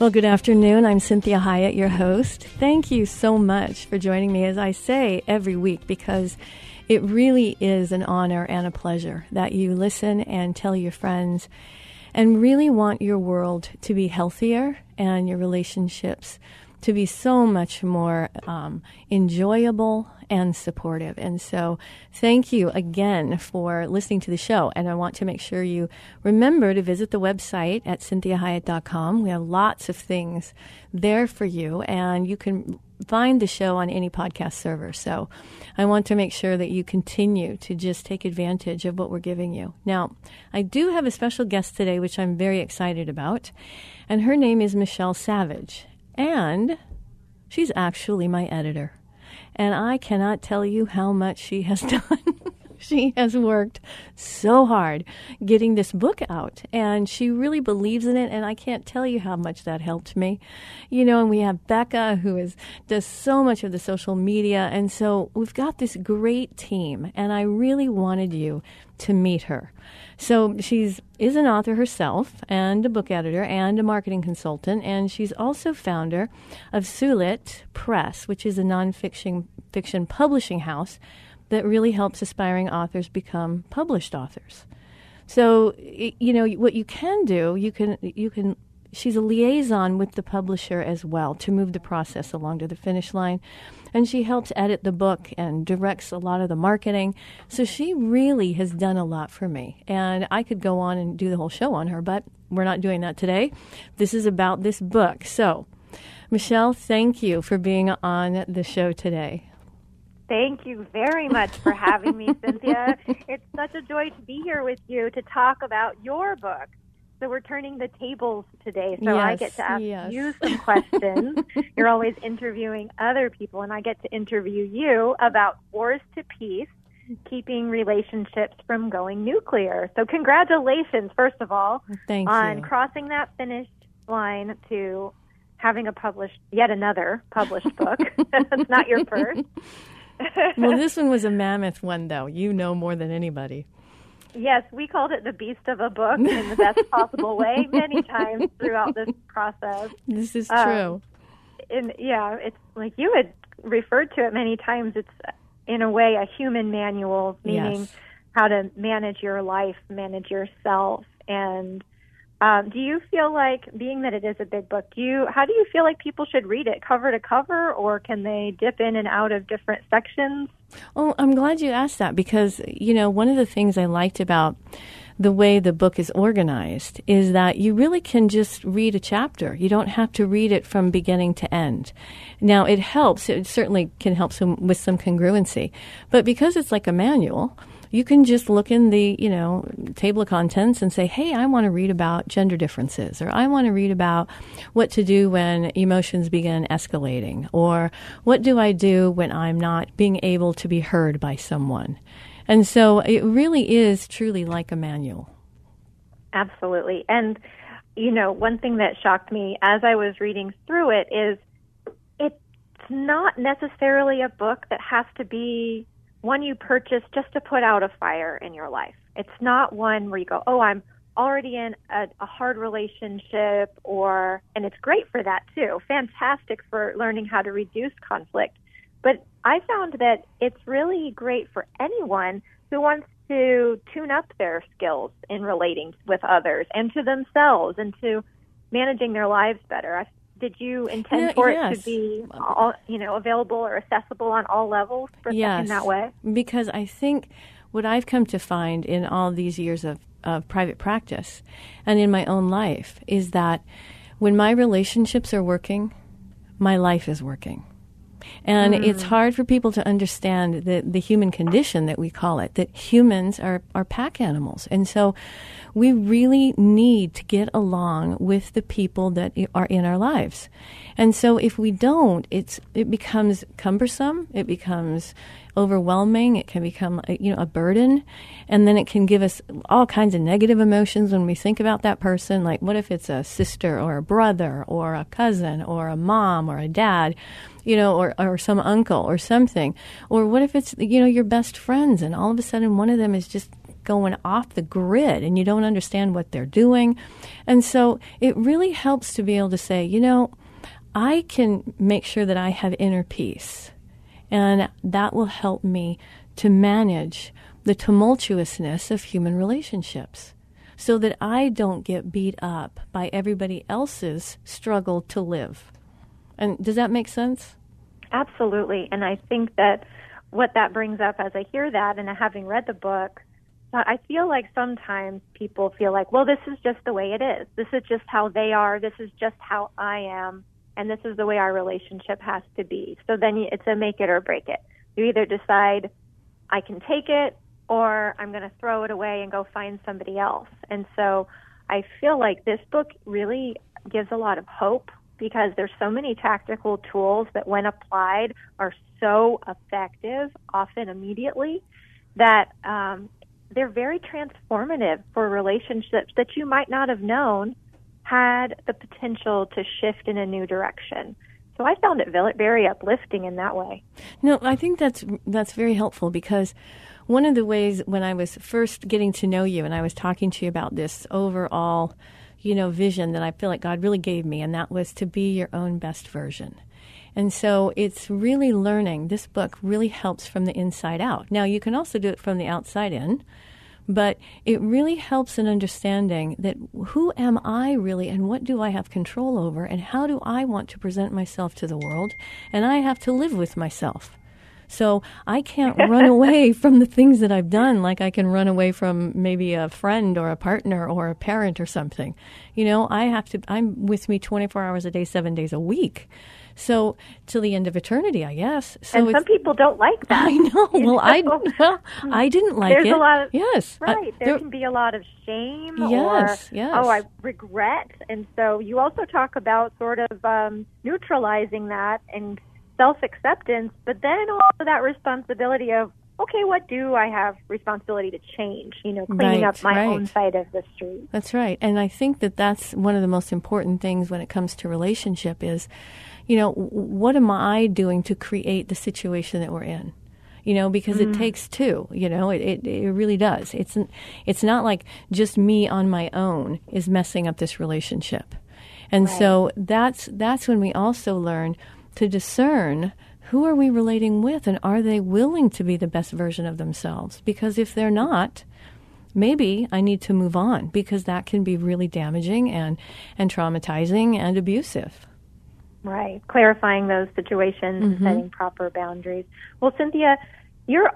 Well, good afternoon. I'm Cinthia Hiett, your host. Thank you so much for joining me, as I say every week, because it really is an honor and a pleasure that you listen and tell your friends and really want your world to be healthier and your relationships to be so much more um, enjoyable and supportive. And so, thank you again for listening to the show. And I want to make sure you remember to visit the website at cinthiahiett.com. We have lots of things there for you, and you can find the show on any podcast server. So, I want to make sure that you continue to just take advantage of what we're giving you. Now, I do have a special guest today, which I'm very excited about, and her name is Michelle Savage. And she's actually my editor. And I cannot tell you how much she has done. she has worked so hard getting this book out and she really believes in it and i can't tell you how much that helped me. You know and we have becca who is does so much of the social media and so we've got this great team and i really wanted you to meet her. So she's is an author herself and a book editor and a marketing consultant, and she's also founder of Sulit Press, which is a nonfiction fiction publishing house that really helps aspiring authors become published authors. So you know what you can do, you can you can she's a liaison with the publisher as well to move the process along to the finish line. And she helps edit the book and directs a lot of the marketing. So she really has done a lot for me. And I could go on and do the whole show on her, but we're not doing that today. This is about this book. So, Michelle, thank you for being on the show today. Thank you very much for having me, Cinthia. It's such a joy to be here with you to talk about your book. So we're turning the tables today. So yes, I get to ask yes. you some questions. You're always interviewing other people, and I get to interview you about Wars to Peace, keeping relationships from going nuclear. So congratulations, first of all, Thank on you. crossing that finish line to having a published, yet another published book. it's not your first. well, this one was a mammoth one, though. You know more than anybody. Yes, we called it the beast of a book in the best possible way many times throughout this process. This is Um, true. And yeah, it's like you had referred to it many times. It's in a way a human manual, meaning Yes. how to manage your life, manage yourself. And um, do you feel like, being that it is a big book, do you how do you feel like people should read it, cover to cover, or can they dip in and out of different sections? Oh, I'm glad you asked that because, you know, one of the things I liked about the way the book is organized is that you really can just read a chapter. You don't have to read it from beginning to end. Now, it helps. It certainly can help some, with some congruency. But because it's like a manual, you can just look in the you know table of contents and say hey i want to read about gender differences or i want to read about what to do when emotions begin escalating or what do i do when i'm not being able to be heard by someone and so it really is truly like a manual. Absolutely. And, you know, one thing that shocked me as I was reading through it is it's not necessarily a book that has to be one you purchase just to put out a fire in your life. It's not one where you go, oh, I'm already in a, a hard relationship or, and it's great for that too. Fantastic for learning how to reduce conflict. But I found that it's really great for anyone who wants to tune up their skills in relating with others and to themselves and to managing their lives better. Did you intend yeah, for yes. it to be, all, you know, available or accessible on all levels for yes, in that way? Because I think what I've come to find in all these years of, of private practice and in my own life is that when my relationships are working, my life is working. And mm. it's hard for people to understand the, the human condition that we call it, that humans are, are pack animals. And so we really need to get along with the people that are in our lives. And so if we don't, it's, it becomes cumbersome, it becomes overwhelming, it can become a, you know a burden, and then it can give us all kinds of negative emotions when we think about that person. Like, what if it's a sister or a brother or a cousin or a mom or a dad? you know, or, or some uncle or something. Or what if it's, you know, your best friends and all of a sudden one of them is just going off the grid and you don't understand what they're doing. And so it really helps to be able to say, you know, I can make sure that I have inner peace. And that will help me to manage the tumultuousness of human relationships so that I don't get beat up by everybody else's struggle to live. And does that make sense? Absolutely. And I think that what that brings up as I hear that and having read the book, uh, I feel like sometimes people feel like, well, this is just the way it is. This is just how they are. This is just how I am. And this is the way our relationship has to be. So then it's a make it or break it. You either decide, I can take it, or I'm going to throw it away and go find somebody else. And so I feel like this book really gives a lot of hope because there's so many tactical tools that when applied are so effective, often immediately, that um, they're very transformative for relationships that you might not have known had the potential to shift in a new direction. So I found it very uplifting in that way. No, I think that's that's very helpful because one of the ways when I was first getting to know you and I was talking to you about this overall you know, vision that I feel like God really gave me, and that was to be your own best version. And so it's really learning. This book really helps from the inside out. Now, you can also do it from the outside in, but it really helps in understanding that who am I really and what do I have control over and how do I want to present myself to the world? And I have to live with myself. So I can't run away from the things that I've done like I can run away from maybe a friend or a partner or a parent or something. You know, I have to, I'm with me 24 hours a day, seven days a week. So till the end of eternity, I guess. So and some people don't like that. I know. Well, know? I well, I didn't like There's it. a lot of yes, right. Uh, there, there, can be a lot of shame. Yes, or, yes. Oh, I regret. And so you also talk about sort of um, neutralizing that and self acceptance, but then also that responsibility of okay, what do I have responsibility to change? You know, cleaning right, up my right. own side of the street. That's right. And I think that that's one of the most important things when it comes to relationship is, you know, what am I doing to create the situation that we're in? You know, because mm. it takes two. You know, it, it, it really does. It's it's not like just me on my own is messing up this relationship, and right. so that's that's when we also learn to discern who are we relating with and are they willing to be the best version of themselves? Because if they're not, maybe I need to move on because that can be really damaging and, and traumatizing and abusive. Right. Clarifying those situations mm-hmm. and setting proper boundaries. Well, Cinthia, you're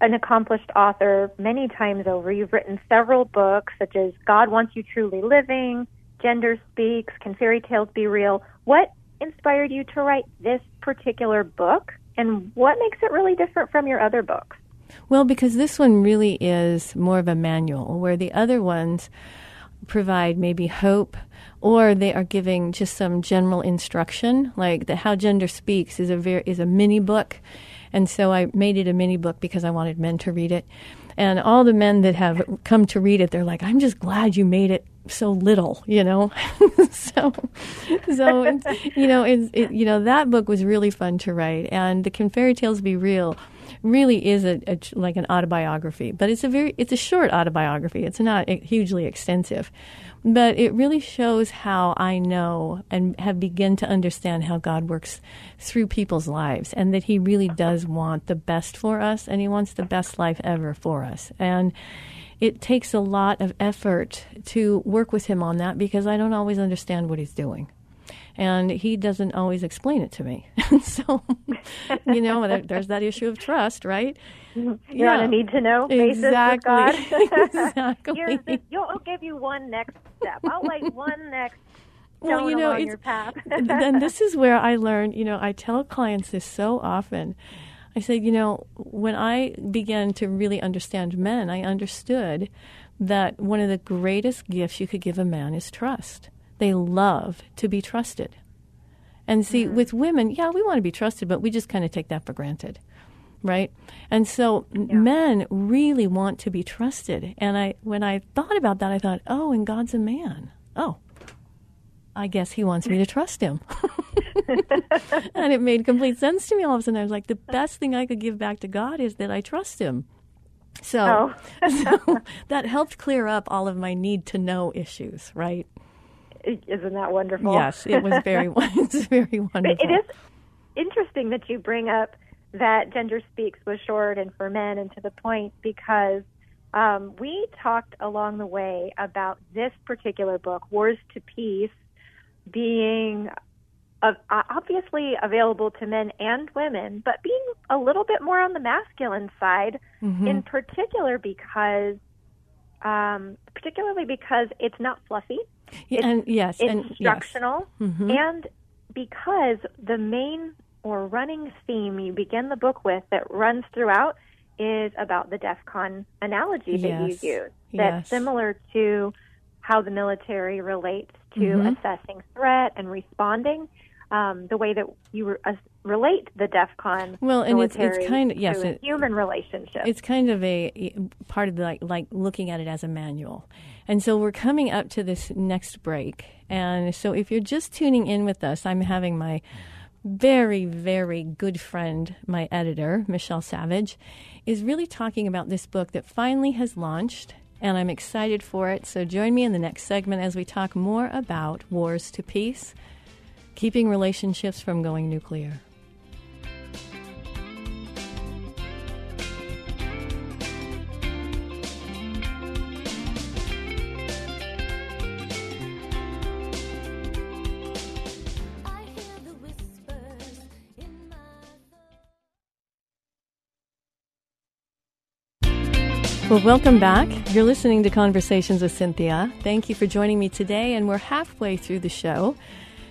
an accomplished author many times over. You've written several books, such as God Wants You Truly Living, Gender Speaks, Can Fairy Tales Be Real? What inspired you to write this particular book, and what makes it really different from your other books? Well, because this one really is more of a manual, where the other ones provide maybe hope or they are giving just some general instruction like the how gender speaks is a very is a mini book. And so I made it a mini book because I wanted men to read it. And all the men that have come to read it they're like I'm just glad you made it so little you know? So so you know it, you know that book was really fun to write. And the can fairy tales be real really is a, a, like an autobiography, but it's a very it's a short autobiography. It's not hugely extensive, but it really shows how I know and have begun to understand how God works through people's lives, and that He really does want the best for us, and He wants the best life ever for us, and. It takes a lot of effort to work with him on that because I don't always understand what he's doing and he doesn't always explain it to me. so, you know, there, there's that issue of trust, right? You're yeah. on a need to know basis exactly. with God. exactly. This, I'll give you one next step. I'll like one next well, you know, your path. then this is where I learned, you know, I tell clients this so often. I say, you know, when I began to really understand men, I understood that one of the greatest gifts you could give a man is trust. They love to be trusted. And see, mm-hmm. with women, yeah, we want to be trusted, but we just kind of take that for granted. Right? And so yeah. men really want to be trusted. And I when I thought about that, I thought, "Oh, and God's a man." Oh. I guess he wants me to trust him. and it made complete sense to me all of a sudden. I was like, the best thing I could give back to God is that I trust him. So, oh. so that helped clear up all of my need to know issues, right? Isn't that wonderful? Yes, it was very it's very wonderful. It is interesting that you bring up that Gender Speaks was short and for men and to the point because um, we talked along the way about this particular book, Wars to Peace, being uh, obviously available to men and women, but being a little bit more on the masculine side, mm-hmm. in particular because, um, particularly because it's not fluffy. And yes, instructional, and, yes. mm-hmm. and because the main or running theme you begin the book with that runs throughout is about the DEF CON analogy that yes. you use. That's yes. similar to how the military relates to mm-hmm. assessing threat and responding. Um, the way that you re- uh, relate the DEF CON well, and it's, it's kind of yes, it, human relationship. It's kind of a part of the, like like looking at it as a manual. And so we're coming up to this next break. And so if you're just tuning in with us, I'm having my very, very good friend, my editor, Michelle Savage, is really talking about this book that finally has launched. And I'm excited for it. So join me in the next segment as we talk more about Wars to Peace, keeping relationships from going nuclear. Well, welcome back. You're listening to Conversations with Cinthia. Thank you for joining me today, and we're halfway through the show.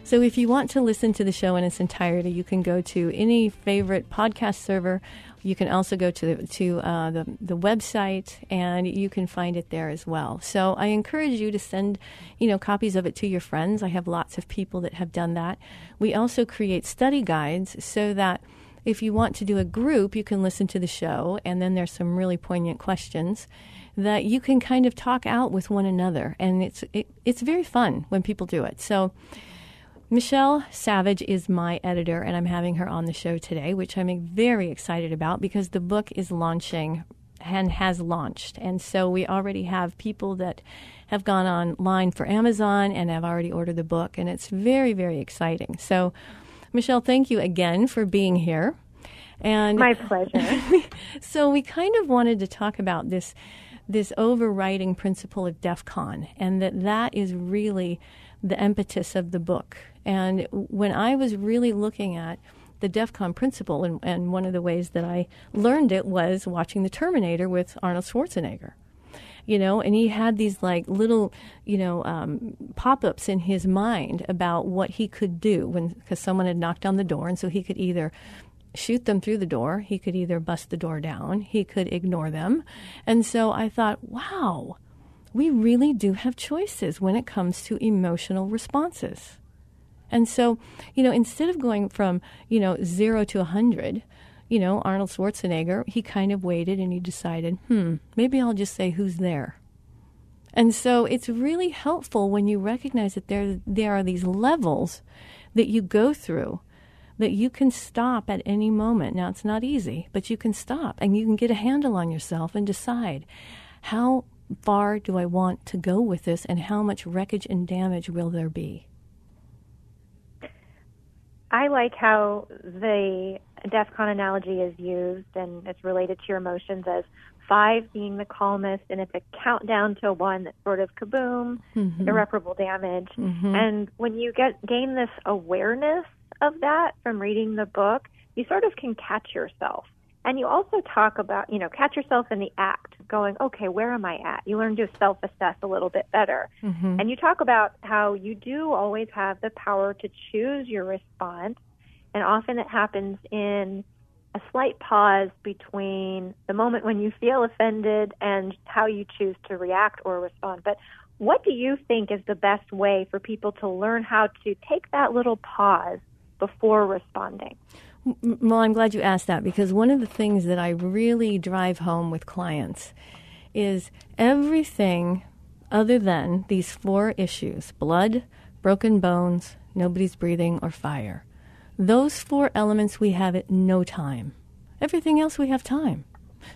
So, if you want to listen to the show in its entirety, you can go to any favorite podcast server. You can also go to the, to uh, the the website, and you can find it there as well. So, I encourage you to send, you know, copies of it to your friends. I have lots of people that have done that. We also create study guides so that if you want to do a group, you can listen to the show, and then there's some really poignant questions that you can kind of talk out with one another, and it's it, it's very fun when people do it. So. Michelle Savage is my editor, and I'm having her on the show today, which I'm very excited about because the book is launching and has launched. And so we already have people that have gone online for Amazon and have already ordered the book, and it's very, very exciting. So Michelle, thank you again for being here. And my pleasure. so we kind of wanted to talk about this this overriding principle of DEF CON, and that that is really the impetus of the book. And when I was really looking at the DEF CON principle, and, and one of the ways that I learned it was watching The Terminator with Arnold Schwarzenegger you know, and he had these like little, you know, um, pop ups in his mind about what he could do when, because someone had knocked on the door, and so he could either shoot them through the door, he could either bust the door down, he could ignore them. And so I thought, wow, we really do have choices when it comes to emotional responses. And so, you know, instead of going from, you know, zero to a 100, you know, Arnold Schwarzenegger, he kind of waited and he decided, hmm, maybe I'll just say who's there. And so it's really helpful when you recognize that there, there are these levels that you go through that you can stop at any moment. Now, it's not easy, but you can stop and you can get a handle on yourself and decide how far do I want to go with this and how much wreckage and damage will there be? I like how the DEF CON analogy is used and it's related to your emotions as five being the calmest and it's a countdown to one that's sort of kaboom, mm-hmm. irreparable damage. Mm-hmm. And when you get gain this awareness of that from reading the book, you sort of can catch yourself. And you also talk about, you know, catch yourself in the act, going, okay, where am I at? You learn to self assess a little bit better. Mm-hmm. And you talk about how you do always have the power to choose your response. And often it happens in a slight pause between the moment when you feel offended and how you choose to react or respond. But what do you think is the best way for people to learn how to take that little pause before responding? Well, I'm glad you asked that because one of the things that I really drive home with clients is everything other than these four issues blood, broken bones, nobody's breathing, or fire. Those four elements we have at no time. Everything else we have time.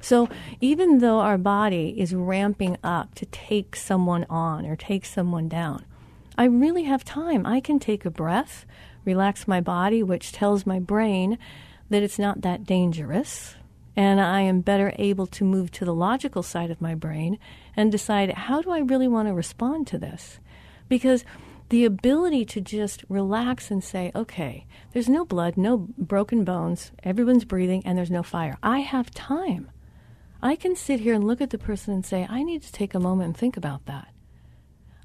So even though our body is ramping up to take someone on or take someone down, I really have time. I can take a breath, relax my body, which tells my brain that it's not that dangerous. And I am better able to move to the logical side of my brain and decide how do I really want to respond to this? Because the ability to just relax and say, okay, there's no blood, no broken bones, everyone's breathing, and there's no fire. I have time. I can sit here and look at the person and say, I need to take a moment and think about that.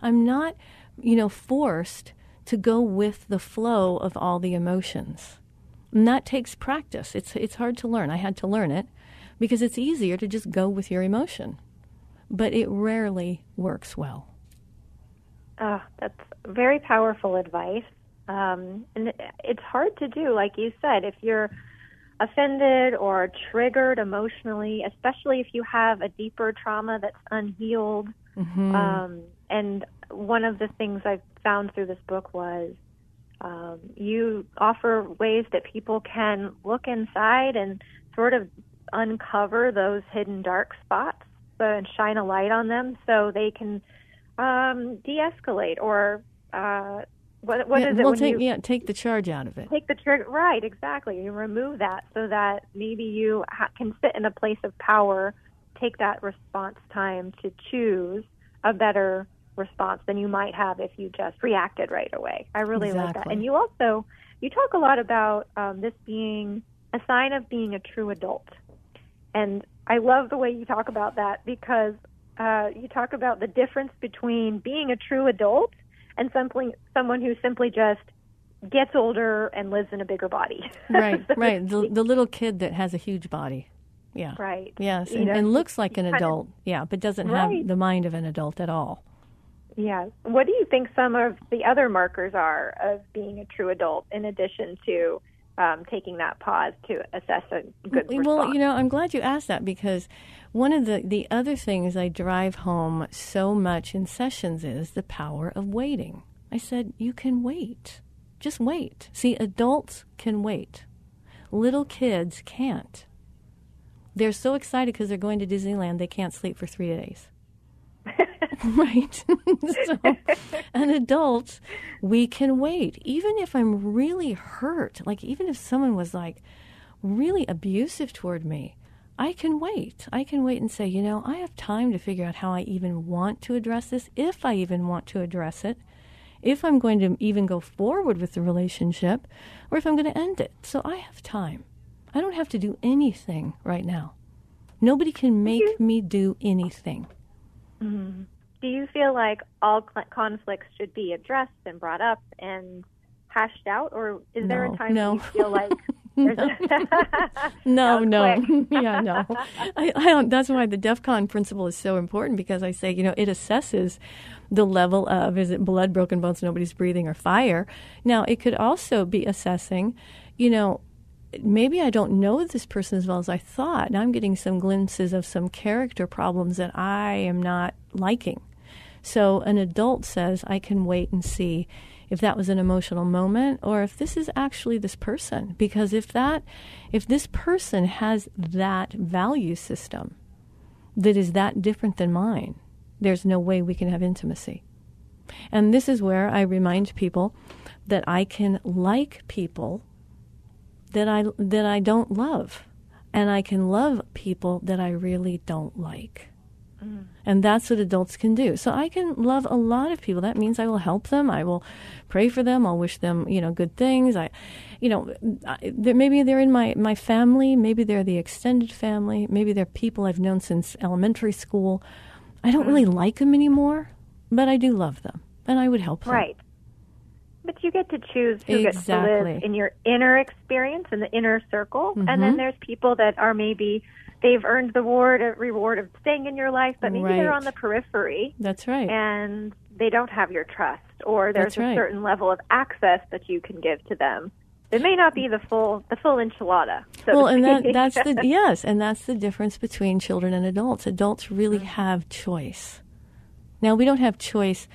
I'm not, you know, forced to go with the flow of all the emotions. And that takes practice. It's, it's hard to learn. I had to learn it because it's easier to just go with your emotion. But it rarely works well. Oh, that's very powerful advice. Um, and it's hard to do, like you said, if you're offended or triggered emotionally, especially if you have a deeper trauma that's unhealed. Mm-hmm. Um, and one of the things I've found through this book was um, you offer ways that people can look inside and sort of uncover those hidden dark spots and shine a light on them so they can um, de-escalate or uh, what, what yeah, is it? We'll take, yeah, take the charge out of it. Take the trigger, right? Exactly. You remove that so that maybe you ha- can sit in a place of power, take that response time to choose a better response than you might have if you just reacted right away. I really exactly. like that. And you also you talk a lot about um, this being a sign of being a true adult, and I love the way you talk about that because uh, you talk about the difference between being a true adult and simply someone who simply just gets older and lives in a bigger body. right, right. The, the little kid that has a huge body. Yeah. Right. Yes, and, and looks like an adult. Of, yeah, but doesn't right. have the mind of an adult at all. Yeah. What do you think some of the other markers are of being a true adult in addition to um, taking that pause to assess a good response? Well, you know, I'm glad you asked that because one of the, the other things I drive home so much in sessions is the power of waiting. I said, you can wait. Just wait. See, adults can wait. Little kids can't. They're so excited because they're going to Disneyland, they can't sleep for three days. right? so, an adult, we can wait. Even if I'm really hurt, like even if someone was like really abusive toward me, I can wait. I can wait and say, you know, I have time to figure out how I even want to address this, if I even want to address it. if I'm going to even go forward with the relationship or if I'm going to end it. So I have time. I don't have to do anything right now. Nobody can make me do anything. Mm-hmm. Do you feel like all cl- conflicts should be addressed and brought up and hashed out, or is no, there a time no. you feel like no, no, yeah, no. I, I don't. That's why the DEF CON principle is so important because I say, you know, it assesses the level of is it blood, broken bones, nobody's breathing, or fire. Now, it could also be assessing, you know, maybe I don't know this person as well as I thought. Now I'm getting some glimpses of some character problems that I am not liking. So an adult says, I can wait and see if that was an emotional moment or if this is actually this person. Because if that, if this person has that value system that is that different than mine, there's no way we can have intimacy. And this is where I remind people that I can like people that I that I don't love, and I can love people that I really don't like. Mm. And that's what adults can do. So I can love a lot of people. That means I will help them. I will pray for them. I'll wish them, you know, good things. I, you know, they're, maybe they're in my, my family. Maybe they're the extended family. Maybe they're people I've known since elementary school. I don't really like them anymore, but I do love them. And I would help them. Right. But you get to choose who exactly. gets to live in your inner experience, in the inner circle. Mm-hmm. And then there's people that are maybe they've earned the reward uh, reward of staying in your life, but maybe right. they're on the periphery. That's right. And they don't have your trust, or there's right. a certain level of access that you can give to them. It may not be the full the full enchilada. So well, and that, that's the yes, and that's the difference between children and adults. Adults really mm. have choice. Now we don't have choice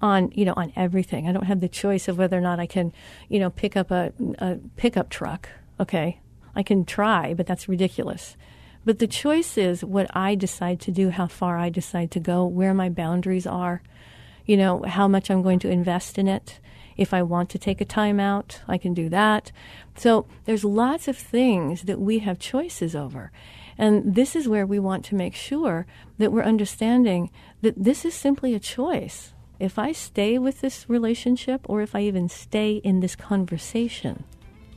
on you know on everything. I don't have the choice of whether or not I can you know pick up a, a pickup truck. Okay, I can try, but that's ridiculous. But the choice is what I decide to do, how far I decide to go, where my boundaries are, you know, how much I'm going to invest in it. If I want to take a time out, I can do that. So there's lots of things that we have choices over. And this is where we want to make sure that we're understanding that this is simply a choice. If I stay with this relationship or if I even stay in this conversation,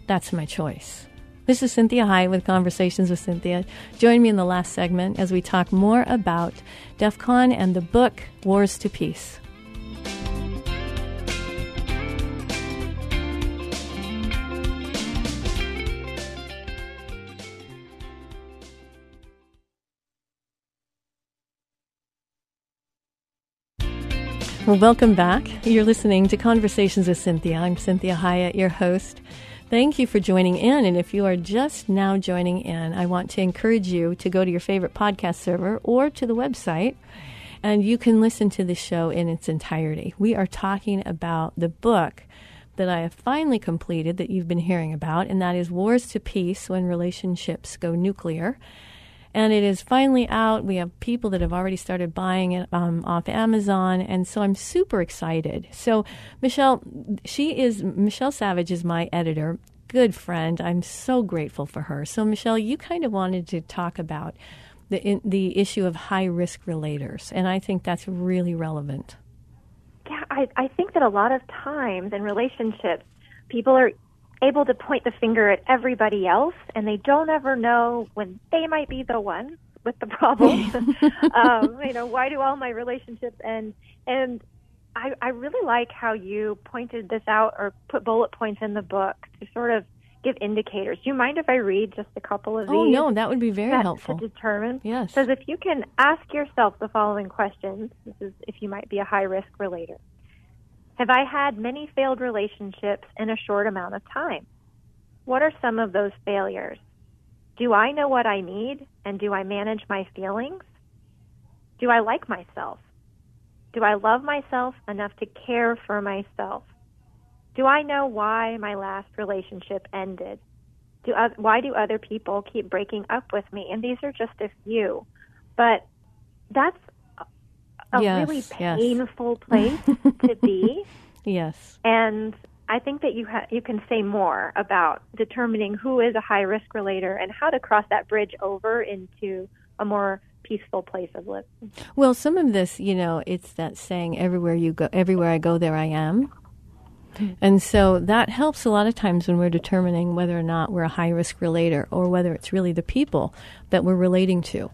that's my choice. This is Cinthia Hiett with Conversations with Cinthia. Join me in the last segment as we talk more about DEF CON and the book Wars to Peace. Well, welcome back. You're listening to Conversations with Cinthia. I'm Cinthia Hiett, your host. Thank you for joining in. And if you are just now joining in, I want to encourage you to go to your favorite podcast server or to the website, and you can listen to the show in its entirety. We are talking about the book that I have finally completed that you've been hearing about, and that is Wars to Peace When Relationships Go Nuclear and it is finally out. We have people that have already started buying it um, off Amazon, and so I'm super excited. So Michelle, she is Michelle Savage is my editor, good friend. I'm so grateful for her. So Michelle, you kind of wanted to talk about the in, the issue of high risk relators, and I think that's really relevant. Yeah, I, I think that a lot of times in relationships, people are able to point the finger at everybody else and they don't ever know when they might be the one with the problem. um, you know, why do all my relationships end? And I, I really like how you pointed this out or put bullet points in the book to sort of give indicators. Do you mind if I read just a couple of these? Oh no, that would be very helpful. To determine. Yes. Says if you can ask yourself the following questions. This is if you might be a high risk relator. Have I had many failed relationships in a short amount of time? What are some of those failures? Do I know what I need and do I manage my feelings? Do I like myself? Do I love myself enough to care for myself? Do I know why my last relationship ended? Do, why do other people keep breaking up with me? And these are just a few. But that's a yes, really yes. painful place to be. Yes. And I think that you ha- you can say more about determining who is a high risk relator and how to cross that bridge over into a more peaceful place of living. Well, some of this, you know, it's that saying, everywhere you go, everywhere I go, there I am. And so that helps a lot of times when we're determining whether or not we're a high risk relator or whether it's really the people that we're relating to.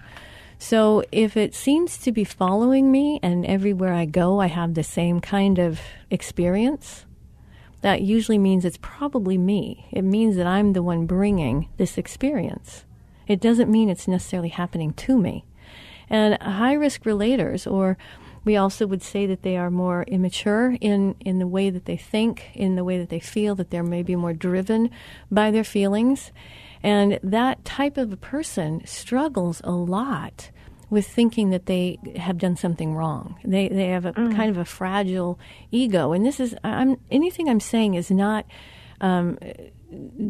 So if it seems to be following me and everywhere I go I have the same kind of experience, that usually means it's probably me. It means that I'm the one bringing this experience. It doesn't mean it's necessarily happening to me. And high risk relators, or we also would say that they are more immature in, in the way that they think, in the way that they feel, that they're maybe more driven by their feelings. And that type of a person struggles a lot with thinking that they have done something wrong. They they have a mm. kind of a fragile ego, and this is I'm anything I'm saying is not um,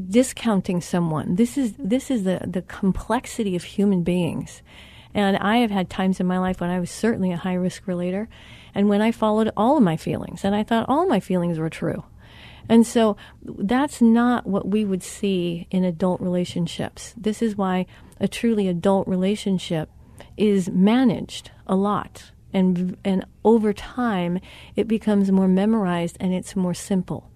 discounting someone. This is this is the the complexity of human beings, and I have had times in my life when I was certainly a high risk relator, and when I followed all of my feelings, and I thought all my feelings were true. And so that's not what we would see in adult relationships. This is why a truly adult relationship is managed a lot. And, and over time, it becomes more memorized and it's more simple.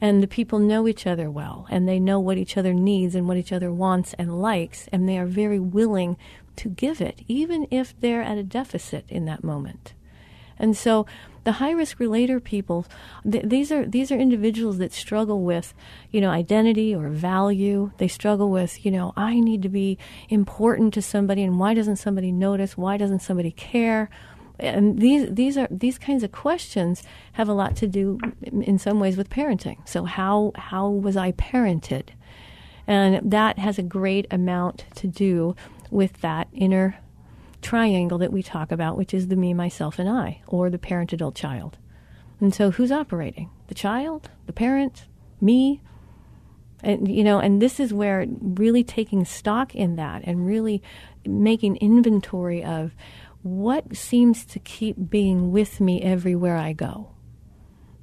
And the people know each other well, and they know what each other needs and what each other wants and likes, and they are very willing to give it, even if they're at a deficit in that moment. And so the high risk relator people, th- these are these are individuals that struggle with, you know, identity or value. They struggle with, you know, I need to be important to somebody, and why doesn't somebody notice? Why doesn't somebody care? And these these are these kinds of questions have a lot to do, in some ways, with parenting. So how how was I parented? And that has a great amount to do with that inner triangle that we talk about, which is the me, myself, and I, or the parent, adult, child. And so who's operating? The child, the parent, me? And, you know, and this is where really taking stock in that and really making inventory of what seems to keep being with me everywhere I go.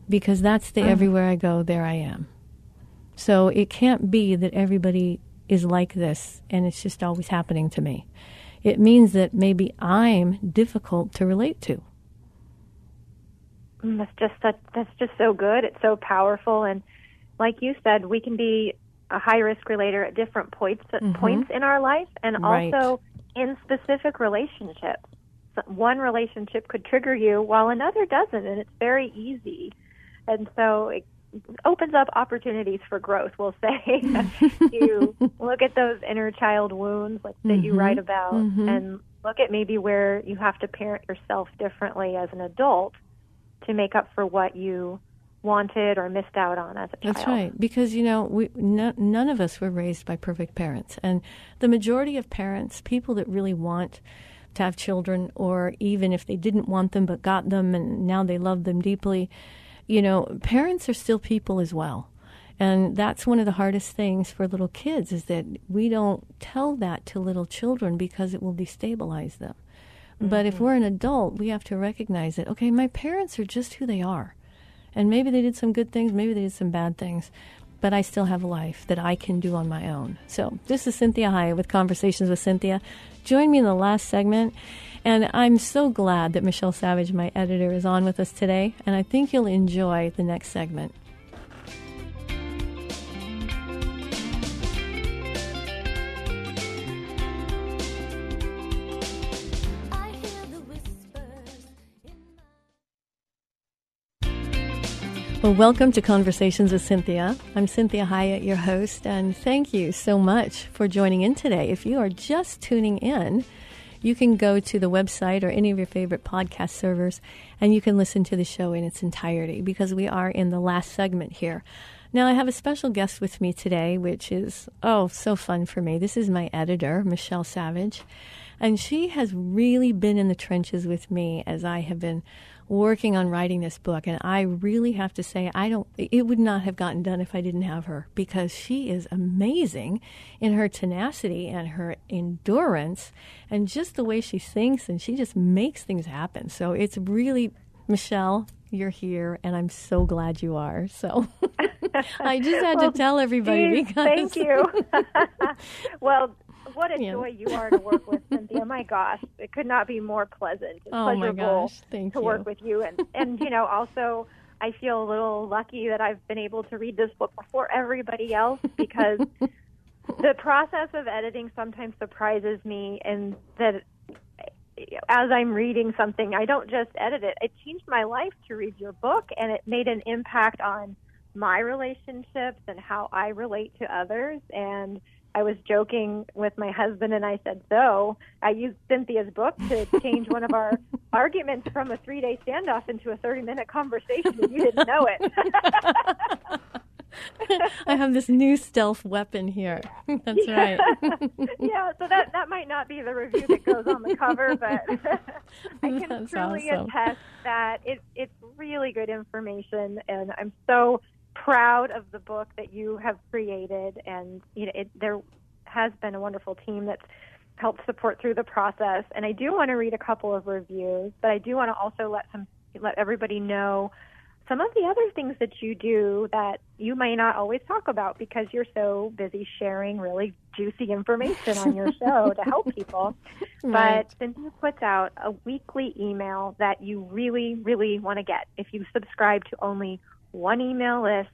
Because that's the uh-huh. everywhere I go, there I am. So it can't be that everybody is like this and it's just always happening to me it means that maybe I'm difficult to relate to. Mm, that's just that, that's just so good. It's so powerful, and like you said, we can be a high risk relator at different points mm-hmm. points in our life, and right. also in specific relationships. One relationship could trigger you, while another doesn't, and it's very easy. And so it opens up opportunities for growth, we'll say. you look at those inner child wounds like that mm-hmm. you write about mm-hmm. and look at maybe where you have to parent yourself differently as an adult to make up for what you wanted or missed out on as a child. That's right. Because, you know, we, no, none of us were raised by perfect parents. And the majority of parents, people that really want to have children, or even if they didn't want them but got them and now they love them deeply, you know, parents are still people as well. And that's one of the hardest things for little kids is that we don't tell that to little children because it will destabilize them. Mm-hmm. But if mm-hmm. we're an adult, we have to recognize that, okay, my parents are just who they are. And maybe they did some good things, maybe they did some bad things, but I still have a life that I can do on my own. So this is Cinthia Hiett with Conversations with Cinthia. Join me in the last segment. And I'm so glad that Michelle Savage, my editor, is on with us today, and I think you'll enjoy the next segment. Well, welcome to Conversations with Cinthia. I'm Cinthia Hiett, your host, and thank you so much for joining in today. If you are just tuning in, you can go to the website or any of your favorite podcast servers and you can listen to the show in its entirety because we are in the last segment here. Now, I have a special guest with me today, which is, oh, so fun for me. This is my editor, Michelle Savage. And she has really been in the trenches with me as I have been working on writing this book. And I really have to say, I don't, it would not have gotten done if I didn't have her because she is amazing in her tenacity and her endurance and just the way she thinks and she just makes things happen. So it's really, Michelle, you're here and I'm so glad you are. So I just had well, to tell everybody geez, because. Thank you. well, what a Yeah. joy you are to work with, Cinthia. My gosh, it could not be more pleasant. It's Oh, pleasurable gosh. To you. work with you, and and you know also. I feel a little lucky that I've been able to read this book before everybody else because the process of editing sometimes surprises me and that as I'm reading something, I don't just edit it. It changed my life to read your book and it made an impact on my relationships and how I relate to others and I was joking with my husband and I said, So I used Cinthia's book to change one of our arguments from a three day standoff into a 30 minute conversation, and you didn't know it. I have this new stealth weapon here. That's right. yeah, so that that might not be the review that goes on the cover, but I can That's truly awesome. attest that it, it's really good information, and I'm so proud of the book that you have created. And you know, it, there has been a wonderful team that's helped support through the process. And I do want to read a couple of reviews, but I do want to also let some let everybody know some of the other things that you do that you may not always talk about because you're so busy sharing really juicy information on your show to help people. Right. But Cinthia puts out a weekly email that you really, really want to get. If you subscribe to only one email list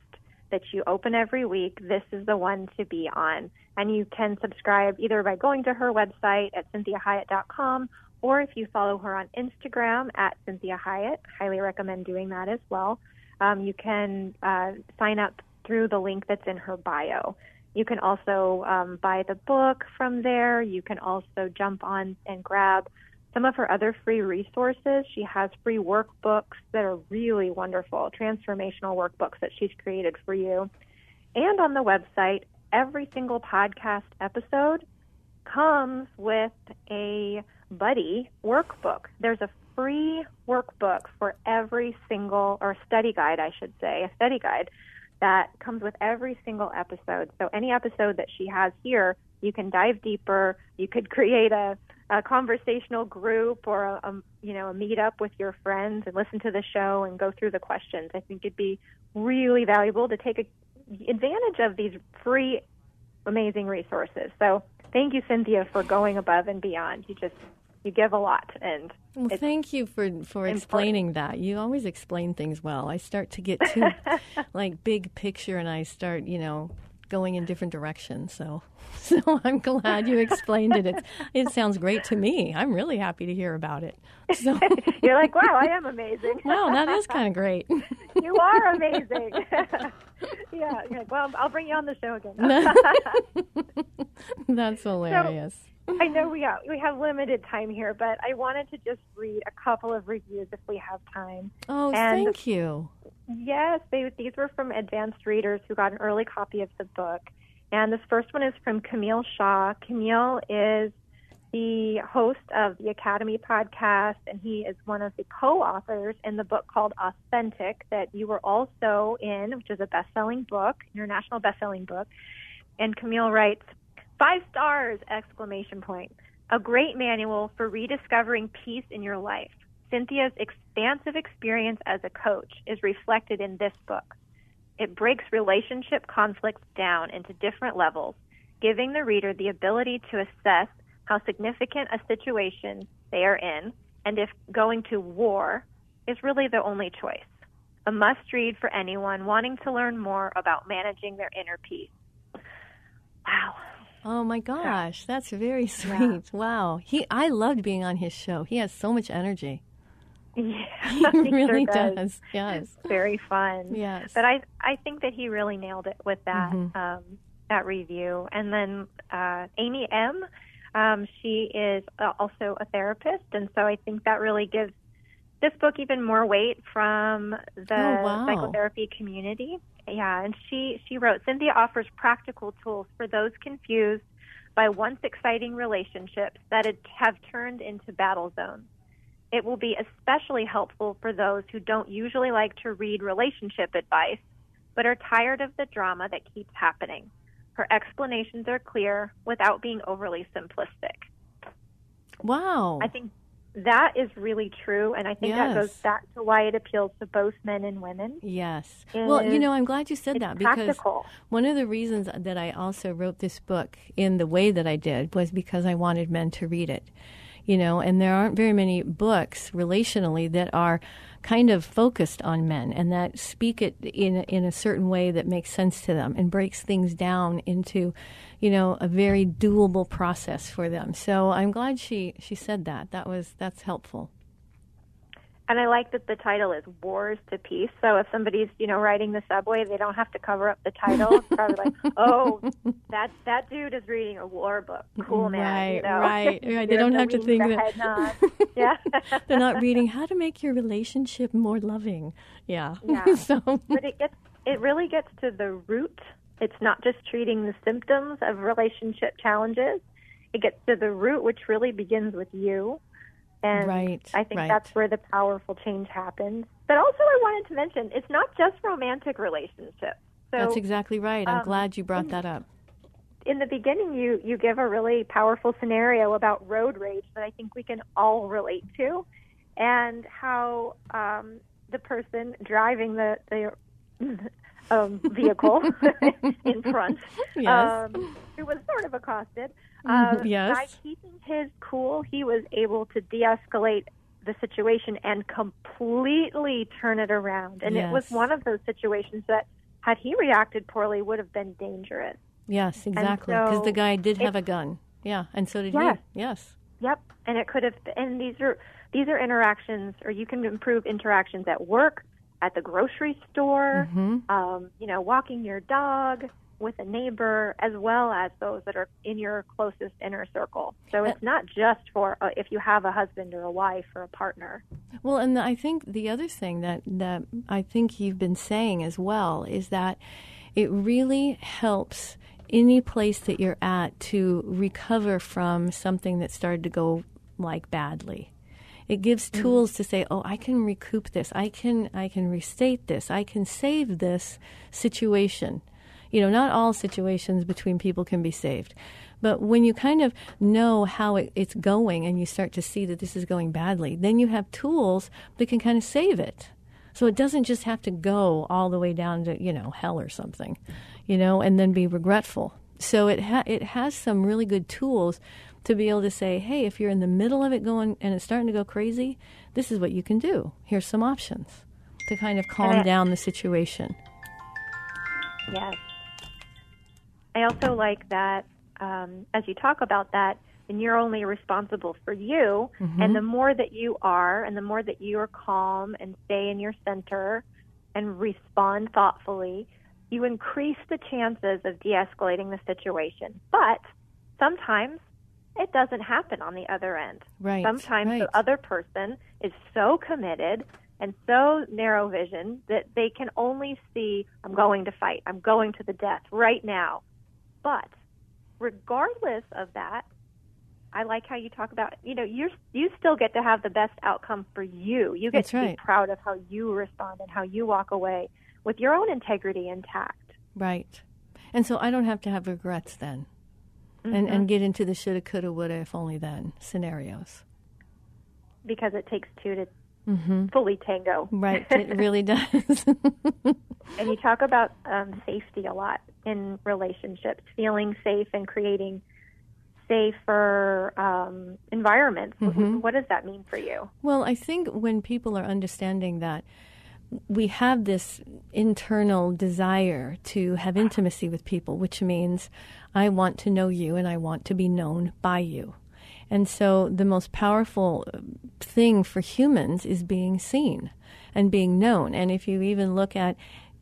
that you open every week, this is the one to be on. And you can subscribe either by going to her website at cinthiahiett.com or if you follow her on Instagram at Cinthia Hiett, highly recommend doing that as well. Um, you can uh, sign up through the link that's in her bio. You can also um, buy the book from there. You can also jump on and grab some of her other free resources. She has free workbooks that are really wonderful, transformational workbooks that she's created for you. And on the website, every single podcast episode comes with a buddy workbook. There's a free workbook for every single, or study guide, I should say, a study guide that comes with every single episode. So any episode that she has here, you can dive deeper. You could create a, a conversational group or a, a you know a meetup with your friends and listen to the show and go through the questions. I think it'd be really valuable to take a, advantage of these free, amazing resources. So thank you, Cinthia, for going above and beyond. You just you give a lot, and Well, thank you for for explaining that. You always explain things well. I start to get too like big picture, and I start, you know, going in different directions. So, so I'm glad you explained it. It it sounds great to me. I'm really happy to hear about it. So, you're like, wow, I am amazing. wow, that is kind of great. you are amazing. yeah, like, well, I'll bring you on the show again. That's hilarious. I know we have, we have limited time here, but I wanted to just read a couple of reviews if we have time. oh, and- thank you. Yes, they, these were from advanced readers who got an early copy of the book. And this first one is from Camille Shaw. Camille is the host of the Academy podcast, and he is one of the co authors in the book called Authentic that you were also in, which is a best selling book, international best selling book. And Camille writes, Five stars! Exclamation point. A great manual for rediscovering peace in your life. Cinthia's expansive experience as a coach is reflected in this book. It breaks relationship conflicts down into different levels, giving the reader the ability to assess how significant a situation they are in and if going to war is really the only choice. A must read for anyone wanting to learn more about managing their inner peace. Wow. Oh my gosh, that's very sweet. Wow. He I loved being on his show. He has so much energy. Yeah, He really sure does. Yes. Very fun. Yes. But I I think that he really nailed it with that Mhm. um, that review. And then uh, Amy M. Um, she is also a therapist, and so I think that really gives this book even more weight from the Oh, wow. psychotherapy community. Yeah, and she she wrote Cinthia offers practical tools for those confused by once exciting relationships that have turned into battle zones. It will be especially helpful for those who don't usually like to read relationship advice, but are tired of the drama that keeps happening. Her explanations are clear without being overly simplistic. Wow. I think that is really true, and I think that goes back to why it appeals to both men and women. Yes. Well, you know, I'm glad you said that because practical. one of the reasons that I also wrote this book in the way that I did was because I wanted men to read it. You know, and there aren't very many books relationally that are kind of focused on men and that speak it in in a certain way that makes sense to them and breaks things down into, you know, a very doable process for them. So I'm glad she she said that. That was that's helpful. And I like that the title is Wars to Peace. So if somebody's, you know, riding the subway, they don't have to cover up the title. It's probably like, oh, that that dude is reading a war book. Cool man. you Right, know? right, right. They don't have to think that-. Yeah. They're not reading how to make your relationship more loving. Yeah. Yeah. so but it gets it really gets to the root. It's not just treating the symptoms of relationship challenges. It gets to the root, which really begins with you. And Right, I think right. that's where the powerful change happens. But also, I wanted to mention it's not just romantic relationships. So that's exactly right. I'm um, glad you brought that up. in the beginning, you you give a really powerful scenario about road rage that I think we can all relate to, and how um, the person driving the the um, vehicle in front, Yes. um, who was sort of accosted, um, Yes. by keeping his cool, he was able to de-escalate the situation and completely turn it around. And it was one of those situations that, had he reacted poorly, would have been dangerous. Yes, exactly. Because the guy did have it- a gun. Yeah, and so did Yes. he. Yes. Yep, and it could have. And these are these are interactions, or you can improve interactions at work, at the grocery store, Mm-hmm. um, you know, walking your dog with a neighbor, as well as those that are in your closest inner circle. So it's not just for uh, if you have a husband or a wife or a partner. Well, and I think the other thing that, that I think you've been saying as well is that it really helps any place that you're at to recover from something that started to go like badly. It gives mm. tools to say, "Oh, I can recoup this. I can I can restate this. I can save this situation." You know, not all situations between people can be saved. But when you kind of know how it, it's going and you start to see that this is going badly, then you have tools that can kind of save it. So it doesn't just have to go all the way down to, you know, hell or something, you know, and then be regretful. So it ha- it has some really good tools to be able to say, hey, if you're in the middle of it going and it's starting to go crazy, this is what you can do. Here's some options to kind of calm I- down the situation. Yes. I also like that um, as you talk about that, and you're only responsible for you. And the more that you are, and the more that you are calm and stay in your center and respond thoughtfully, you increase the chances of de escalating the situation. But sometimes it doesn't happen on the other end. Right, Sometimes right. the other person is so committed and so narrow vision that they can only see, I'm going to fight, I'm going to the death right now. But regardless of that, I like how you talk about, you know, you're you still get to have the best outcome for you. You get That's to right. be proud of how you respond and how you walk away with your own integrity intact. Right. And so I don't have to have regrets then. And and get into the shoulda, coulda, woulda, if only then scenarios. because it takes two to fully tango. Right. It really does. And you talk about um, safety a lot in relationships, feeling safe and creating safer um, environments. Wh- What does that mean for you? Well, I think when people are understanding that we have this internal desire to have intimacy with people, which means I want to know you and I want to be known by you. And so the most powerful uh, thing for humans is being seen and being known. And if you even look at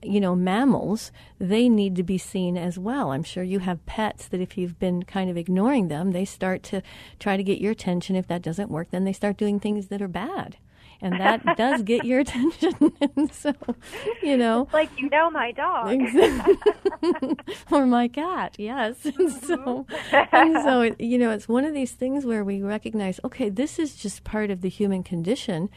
you know, mammals, they need to be seen as well. I'm sure you have pets that if you've been kind of ignoring them, they start to try to get your attention. If that doesn't work, then they start doing things that are bad. And that does get your attention. and so, you know, Like you know my dog. or my cat, yes. And mm-hmm. so, and so, it, you know, it's one of these things where we recognize, okay, this is just part of the human condition,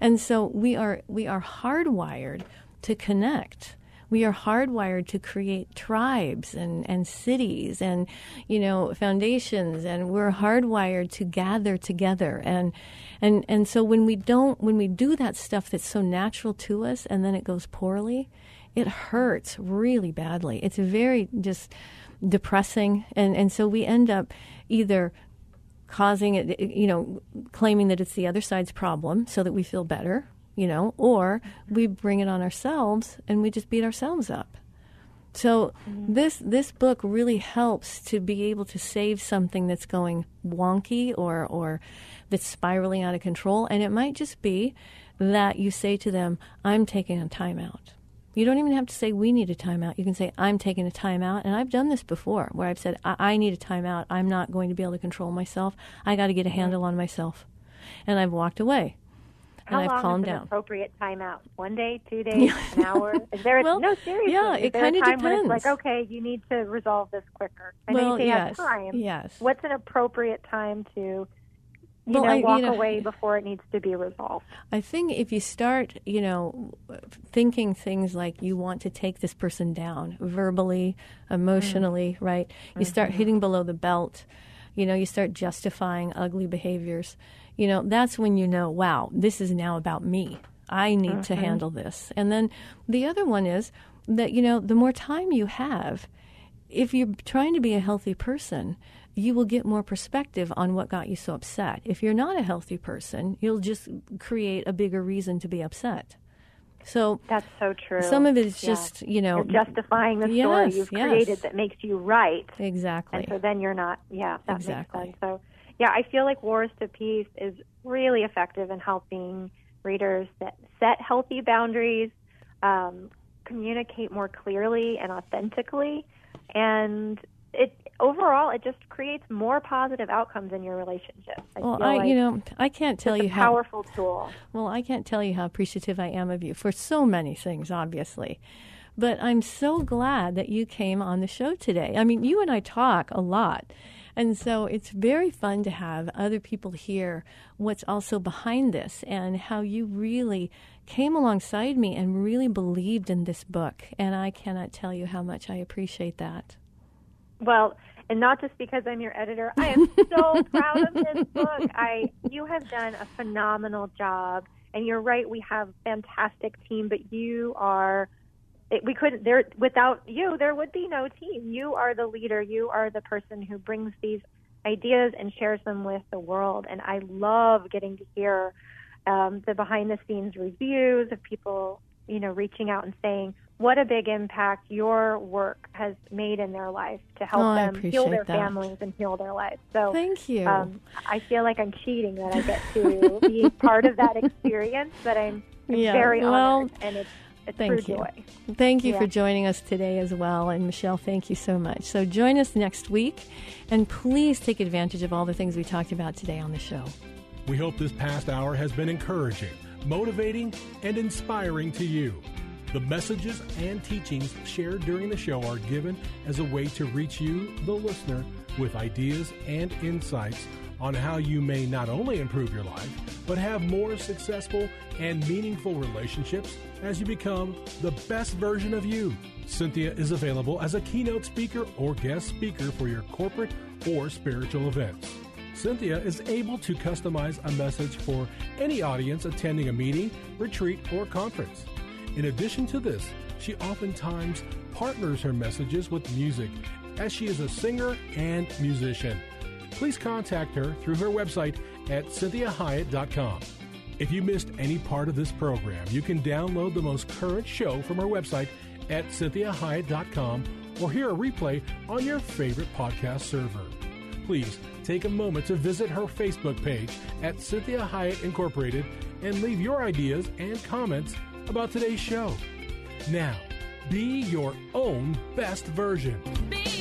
and so we are we are hardwired to connect We are hardwired to create tribes and, and cities and, you know, foundations, and we're hardwired to gather together. And, and, and so when we don't, when we do that stuff that's so natural to us and then it goes poorly, it hurts really badly. It's very just depressing. And, and so we end up either causing it, you know, claiming that it's the other side's problem so that we feel better, you know, or we bring it on ourselves and we just beat ourselves up. So mm-hmm. this this book really helps to be able to save something that's going wonky or or that's spiraling out of control, and it might just be that you say to them, "I'm taking a timeout." You don't even have to say we need a timeout. You can say I'm taking a timeout, and I've done this before, where I've said I, I need a timeout. I'm not going to be able to control myself. I got to get a handle on myself, and I've walked away. How and I've long calmed is an down. appropriate timeout? One day, two days, an hour? Is there a, well, no seriously? Yeah, it kind of depends. Like okay, you need to resolve this quicker. I well, know you say yes, time. Yes. What's an appropriate time to you well, know, I, walk you know, away before it needs to be resolved. I think if you start, you know, thinking things like you want to take this person down verbally, emotionally, mm. right? You mm-hmm. start hitting below the belt. You know, you start justifying ugly behaviors. You know, that's when you know, wow, this is now about me. I need mm-hmm. to handle this. And then the other one is that, you know, the more time you have, if you're trying to be a healthy person, you will get more perspective on what got you so upset. If you're not a healthy person, you'll just create a bigger reason to be upset. So that's so true. Some of it is just you know you're justifying the yes, story you've yes. created that makes you right. Exactly. And so then you're not. Yeah, that exactly. makes sense. So yeah, I feel like Wars to Peace is really effective in helping readers that set healthy boundaries, um, communicate more clearly and authentically, and it overall it just creates more positive outcomes in your relationship. I well, I like you know I can't tell you how powerful tool. Well, I can't tell you how appreciative I am of you for so many things, obviously. But I'm so glad that you came on the show today. I mean, you and I talk a lot. And so it's very fun to have other people hear what's also behind this and how you really came alongside me and really believed in this book. And I cannot tell you how much I appreciate that. Well, and not just because I'm your editor. I am so proud of this book. I you have done a phenomenal job, and you're right. We have a fantastic team, but you are. It, we couldn't there without you. There would be no team. You are the leader. You are the person who brings these ideas and shares them with the world. And I love getting to hear um, the behind the scenes reviews of people, you know, reaching out and saying, what a big impact your work has made in their life to help oh, them heal their that. families and heal their lives. So thank you. Um, I feel like I'm cheating that I get to be part of that experience, but I'm, I'm yeah, very well, honored, and it's it's thank you. joy. Thank you yeah. for joining us today as well. And Michelle, thank you so much. So join us next week, and please take advantage of all the things we talked about today on the show. We hope this past hour has been encouraging, motivating, and inspiring to you. The messages and teachings shared during the show are given as a way to reach you, the listener, with ideas and insights on how you may not only improve your life, but have more successful and meaningful relationships as you become the best version of you. Cinthia is available as a keynote speaker or guest speaker for your corporate or spiritual events. Cinthia is able to customize a message for any audience attending a meeting, retreat, or conference. In addition to this, she oftentimes partners her messages with music, as she is a singer and musician. Please contact her through her website at cinthiahiett.com. If you missed any part of this program, you can download the most current show from her website at cinthiahiett.com or hear a replay on your favorite podcast server. Please take a moment to visit her Facebook page at Cinthia Hiett Incorporated and leave your ideas and comments about today's show. Now, be your own best version. Be